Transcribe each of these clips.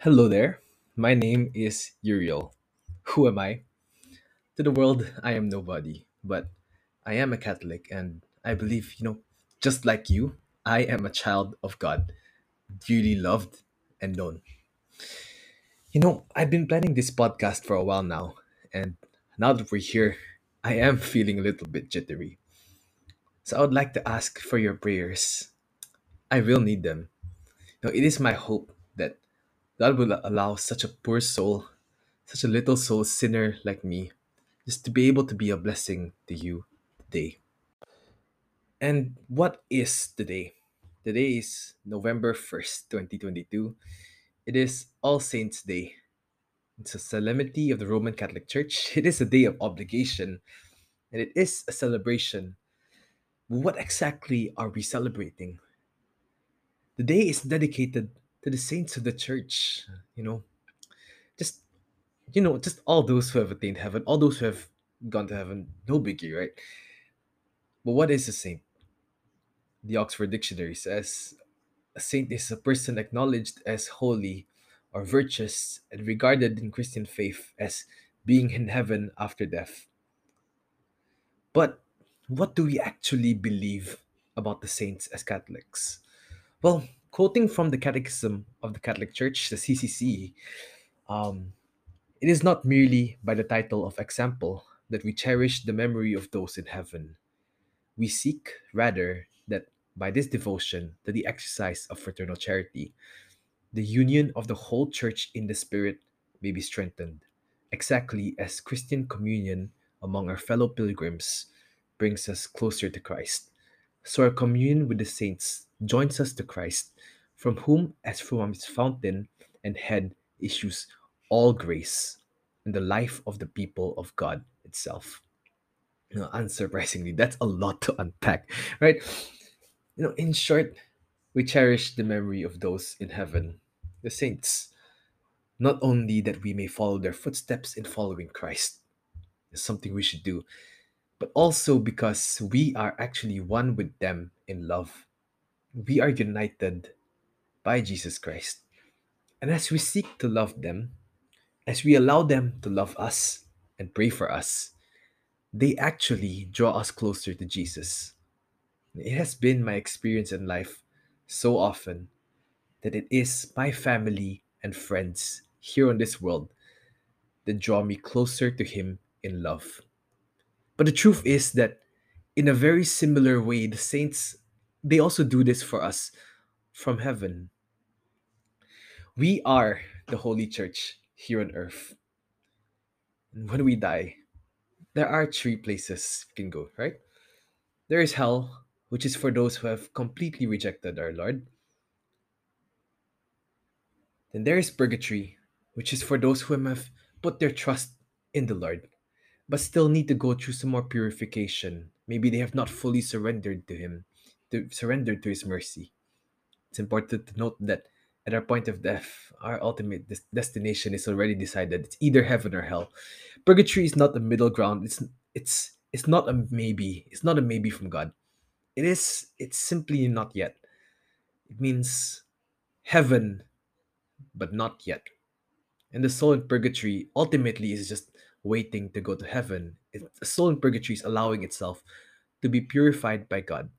Hello there. My name is Uriel. Who am I? To the world, I am nobody, but I am a Catholic and I believe, you know, just like you, I am a child of God, dearly loved and known. You know, I've been planning this podcast for a while now, and now that we're here, I am feeling a little bit jittery. So I would like to ask for your prayers. I will need them. You know, it is my hope that will allow such a poor soul, such a little soul sinner like me, just to be able to be a blessing to you today. And what is today? Today is November 1st, 2022. It is All Saints' Day. It's a solemnity of the Roman Catholic Church. It is a day of obligation and it is a celebration. What exactly are we celebrating? The day is dedicated to the saints of the church, you know, just you know, just all those who have attained heaven, all those who have gone to heaven, no biggie, right? But what is a saint? The Oxford Dictionary says a saint is a person acknowledged as holy or virtuous and regarded in Christian faith as being in heaven after death. But what do we actually believe about the saints as Catholics? Well, quoting from the Catechism of the Catholic Church, the CCC, um, it is not merely by the title of example that we cherish the memory of those in heaven. We seek, rather, that by this devotion to the exercise of fraternal charity, the union of the whole Church in the Spirit may be strengthened, exactly as Christian communion among our fellow pilgrims brings us closer to Christ. So our communion with the saints joins us to Christ, from whom, as from his fountain and head, issues all grace and the life of the people of God itself. You know, unsurprisingly, that's a lot to unpack, right? You know, in short, we cherish the memory of those in heaven, the saints, not only that we may follow their footsteps in following Christ, is something we should do, but also because we are actually one with them in love. We are united by Jesus Christ. And as we seek to love them, as we allow them to love us and pray for us, they actually draw us closer to Jesus. It has been my experience in life so often that it is my family and friends here on this world that draw me closer to Him in love. But the truth is that in a very similar way, the saints, they also do this for us from heaven. We are the Holy Church here on earth. When we die, there are three places we can go, right? There is hell, which is for those who have completely rejected our Lord. Then there is purgatory, which is for those who have put their trust in the Lord, but still need to go through some more purification. Maybe they have not fully surrendered to Him, to surrendered to His mercy. It's important to note that at our point of death, our ultimate des- destination is already decided. It's either heaven or hell. Purgatory is not a middle ground. It's it's it's not a maybe. It's not a maybe from God. It is it's simply not yet. It means heaven, but not yet. And the soul in purgatory ultimately is just waiting to go to heaven. It, the soul in purgatory is allowing itself to be purified by God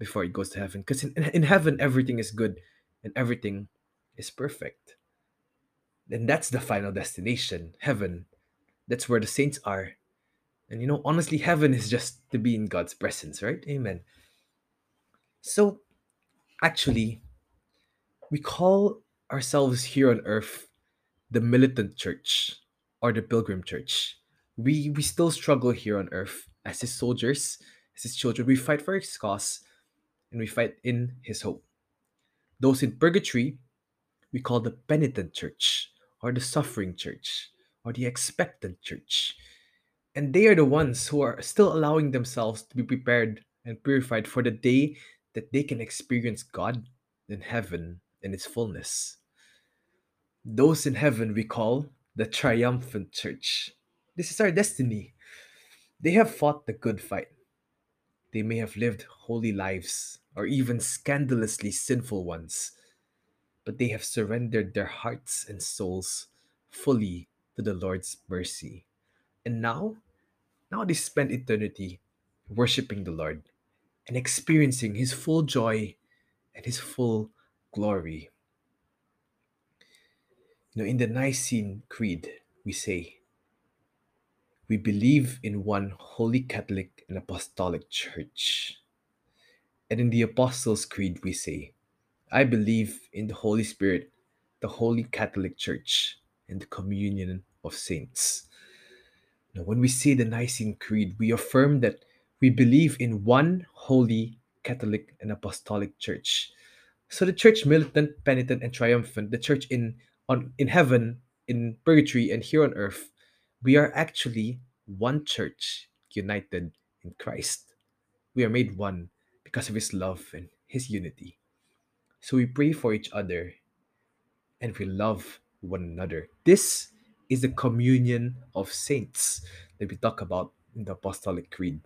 before it goes to heaven. Because in, in heaven, everything is good and everything is perfect. And that's the final destination, heaven. That's where the saints are. And you know, honestly, heaven is just to be in God's presence, right? Amen. So, actually, we call ourselves here on earth the militant church or the pilgrim church. We we still struggle here on earth as his soldiers, as his children. We fight for his cause and we fight in his hope. Those in purgatory, we call the penitent church or the suffering church or the expectant church. And they are the ones who are still allowing themselves to be prepared and purified for the day that they can experience God in heaven in its fullness. Those in heaven we call the triumphant church. This is our destiny. They have fought the good fight. They may have lived holy lives or even scandalously sinful ones, but they have surrendered their hearts and souls fully to the Lord's mercy. And now, now they spend eternity worshiping the Lord and experiencing His full joy and His full glory. You know, in the Nicene Creed, we say, We believe in one holy Catholic and Apostolic Church. And in the Apostles' Creed, we say, I believe in the Holy Spirit, the Holy Catholic Church, and the communion of saints. Now, when we say the Nicene Creed, we affirm that we believe in one holy Catholic and Apostolic Church. So the church militant, penitent, and triumphant, the church in on in heaven, in purgatory, and here on earth, we are actually one church united in Christ. We are made one because of his love and his unity. So we pray for each other and we love one another. This is the communion of saints that we talk about in the Apostolic Creed.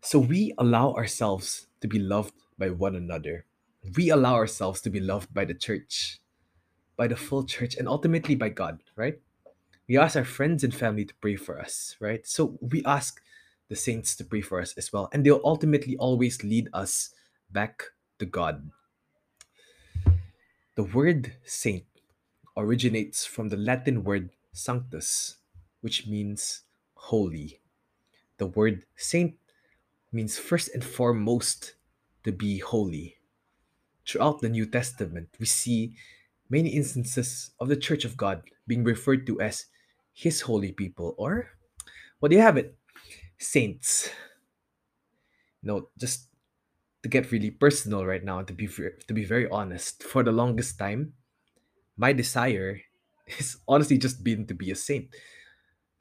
So we allow ourselves to be loved by one another. We allow ourselves to be loved by the church, by the full church, and ultimately by God, right? We ask our friends and family to pray for us, right? So we ask the saints to pray for us as well, and they'll ultimately always lead us back to God. The word saint originates from the Latin word sanctus, which means holy. The word saint means first and foremost to be holy. Throughout the New Testament, we see many instances of the Church of God being referred to as His holy people, or what do you have it? Saints. No, just to get really personal right now, to be to be very honest, for the longest time, my desire is honestly just been to be a saint.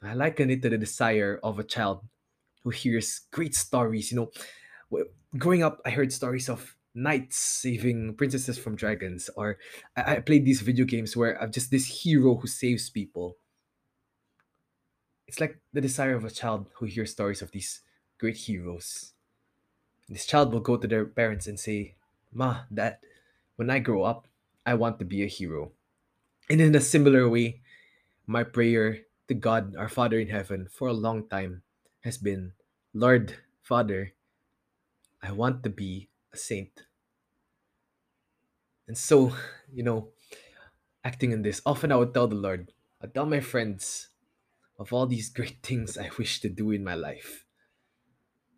I liken it to the desire of a child who hears great stories. You know, growing up, I heard stories of knights saving princesses from dragons, or I, I played these video games where I'm just this hero who saves people. It's like the desire of a child who hears stories of these great heroes. This child will go to their parents and say, Ma, Dad, when I grow up, I want to be a hero. And in a similar way, my prayer to God, our Father in heaven, for a long time has been Lord, Father, I want to be a saint. And so, you know, acting in this, often I would tell the Lord, I'd tell my friends of all these great things I wish to do in my life.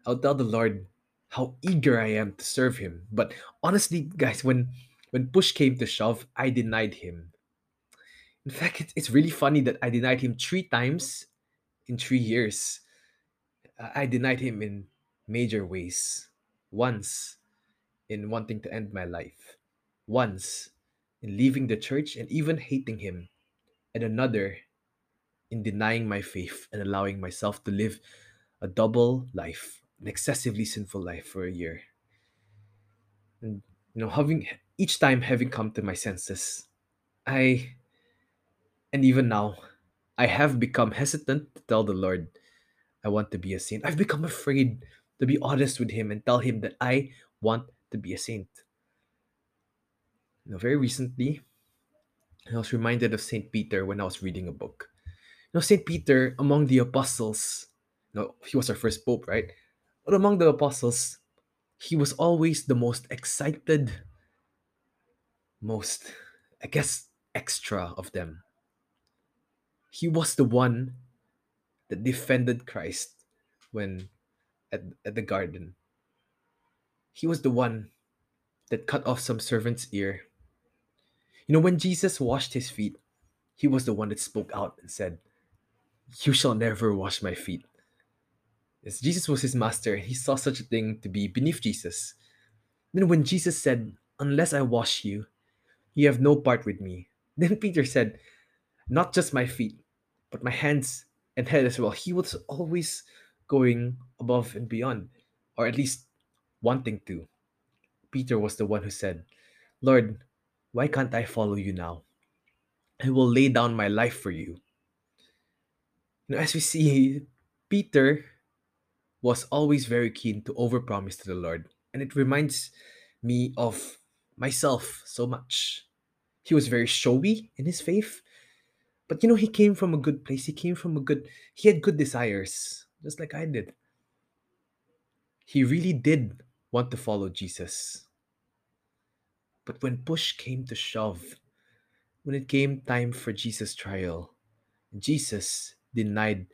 I'll tell the Lord how eager I am to serve him. But honestly, guys, when when push came to shove, I denied him. In fact, it's, it's really funny that I denied him three times in three years. Uh, I denied him in major ways. Once in wanting to end my life, once in leaving the church and even hating him, and another in denying my faith and allowing myself to live a double life, an excessively sinful life for a year. And you know, having each time having come to my senses, I and even now, I have become hesitant to tell the Lord I want to be a saint. I've become afraid to be honest with him and tell him that I want to be a saint. You know, very recently, I was reminded of Saint Peter when I was reading a book. Know, Saint Peter among the apostles, know, he was our first pope, right? But among the apostles, he was always the most excited, most, I guess, extra of them. He was the one that defended Christ when at, at the garden. He was the one that cut off some servant's ear. You know, when Jesus washed his feet, he was the one that spoke out and said, You shall never wash my feet. Yes, Jesus was his master, and he saw such a thing to be beneath Jesus. Then, when Jesus said, Unless I wash you, you have no part with me, then Peter said, Not just my feet, but my hands and head as well. He was always going above and beyond, or at least wanting to. Peter was the one who said, Lord, why can't I follow you now? I will lay down my life for you. Now, as we see, Peter was always very keen to overpromise to the Lord. And it reminds me of myself so much. He was very showy in his faith, but you know, he came from a good place. He came from a good, he had good desires, just like I did. He really did want to follow Jesus. But when push came to shove, when it came time for Jesus' trial, Jesus denied,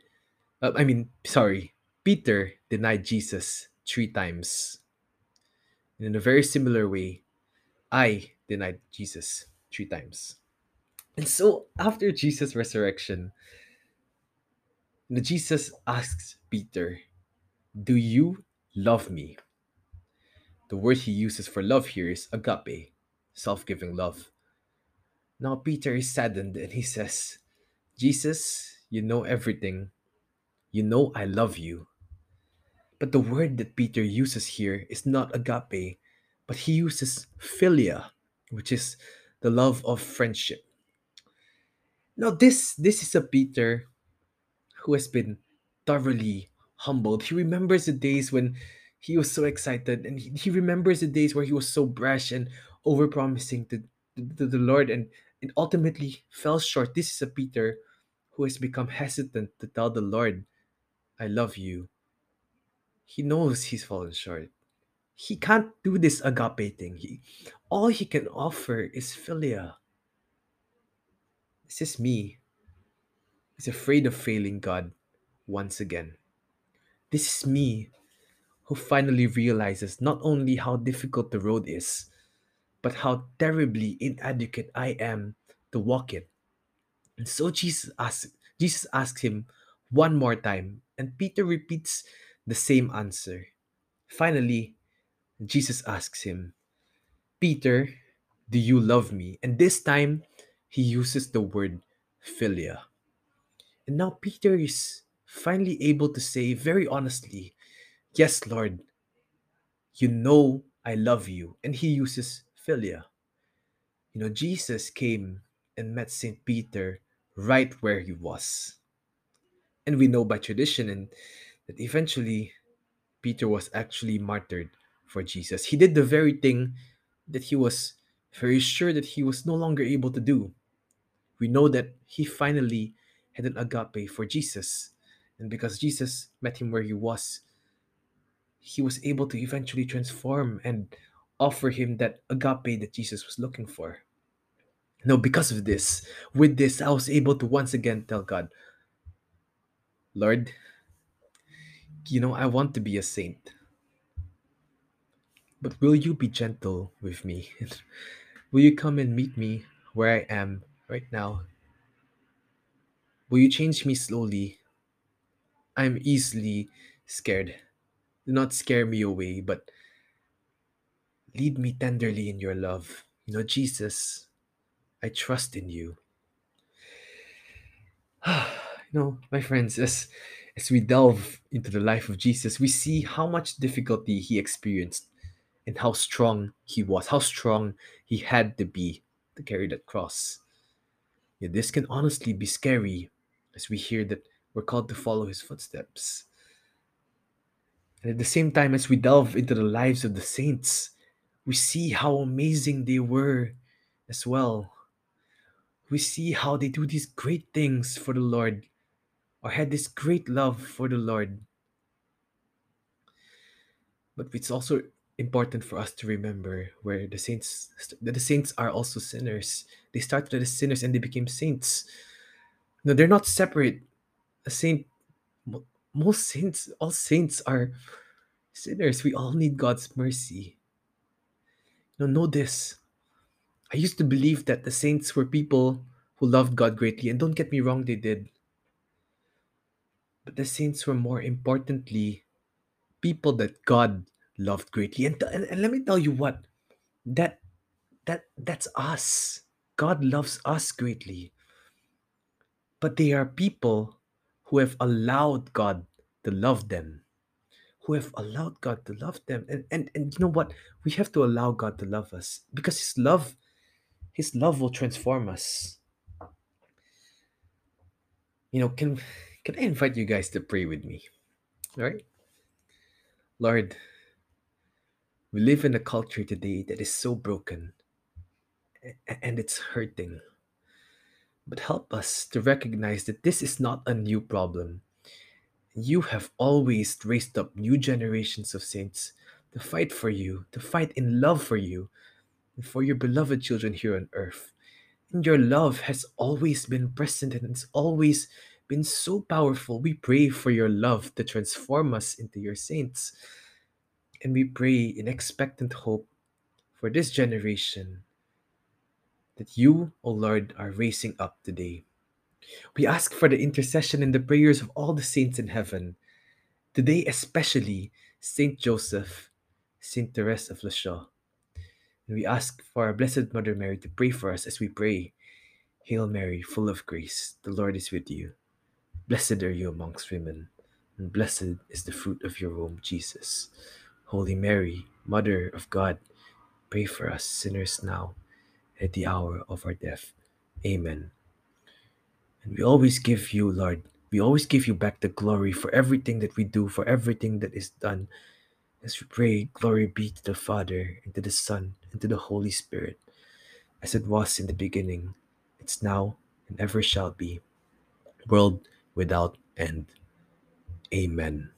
uh, I mean, sorry, Peter denied Jesus three times. And in a very similar way, I denied Jesus three times. And so after Jesus' resurrection, Jesus asks Peter, Do you love me? The word he uses for love here is agape, self giving love. Now Peter is saddened and he says, Jesus, you know everything. You know I love you. But the word that Peter uses here is not agape, but he uses philia, which is the love of friendship. Now this this is a Peter who has been thoroughly humbled. He remembers the days when he was so excited and he, he remembers the days where he was so brash and overpromising to, to the Lord and, and ultimately fell short. This is a Peter who has become hesitant to tell the Lord, I love you. He knows he's fallen short. He can't do this agape thing. He, all he can offer is philia. This is me. He's afraid of failing God once again. This is me who finally realizes not only how difficult the road is, but how terribly inadequate I am to walk it. And so Jesus asks, Jesus asks him one more time, and Peter repeats the same answer. Finally, Jesus asks him, Peter, do you love me? And this time, he uses the word philia. And now Peter is finally able to say very honestly, Yes, Lord, you know I love you. And he uses philia. You know, Jesus came and met St. Peter right where he was. And we know by tradition and that eventually Peter was actually martyred for Jesus. He did the very thing that he was very sure that he was no longer able to do. We know that he finally had an agape for Jesus. And because Jesus met him where he was, he was able to eventually transform and offer him that agape that Jesus was looking for. No, because of this, with this, I was able to once again tell God, Lord, you know, I want to be a saint. But will you be gentle with me? will you come and meet me where I am right now? Will you change me slowly? I'm easily scared. Do not scare me away, but lead me tenderly in your love. You know, Jesus, I trust in you. you know, my friends, as as we delve into the life of Jesus, we see how much difficulty he experienced and how strong he was, how strong he had to be to carry that cross. Yeah, this can honestly be scary as we hear that we're called to follow his footsteps. And at the same time, as we delve into the lives of the saints, we see how amazing they were as well. We see how they do these great things for the Lord or had this great love for the Lord. But it's also important for us to remember where the saints that the saints are also sinners. They started as sinners and they became saints. No, they're not separate. A saint most saints, all saints are sinners. We all need God's mercy. Now know this. I used to believe that the saints were people who loved God greatly, and don't get me wrong, they did. But the saints were more importantly people that God loved greatly. And, and, and let me tell you what, that that that's us. God loves us greatly. But they are people who have allowed God to love them. Who have allowed God to love them. And and, and you know what? We have to allow God to love us because his love his love will transform us. You know, can can I invite you guys to pray with me? All right? Lord, we live in a culture today that is so broken. and it's hurting. But help us to recognize that this is not a new problem. You have always raised up new generations of saints to fight for you, to fight in love for you, and for your beloved children here on earth. And your love has always been present and it's always been so powerful. We pray for your love to transform us into your saints. And we pray in expectant hope for this generation that you, O Lord, are raising up today. We ask for the intercession and the prayers of all the saints in heaven. Today, especially Saint Joseph, Saint Therese of Lisieux. And we ask for our Blessed Mother Mary to pray for us as we pray. Hail Mary, full of grace, the Lord is with you. Blessed are you amongst women, and blessed is the fruit of your womb, Jesus. Holy Mary, Mother of God, pray for us sinners now at the hour of our death. Amen. And we always give you, Lord, we always give you back the glory for everything that we do, for everything that is done. As we pray, glory be to the Father, and to the Son, and to the Holy Spirit, as it was in the beginning, it's now, and ever shall be, world without end. Amen.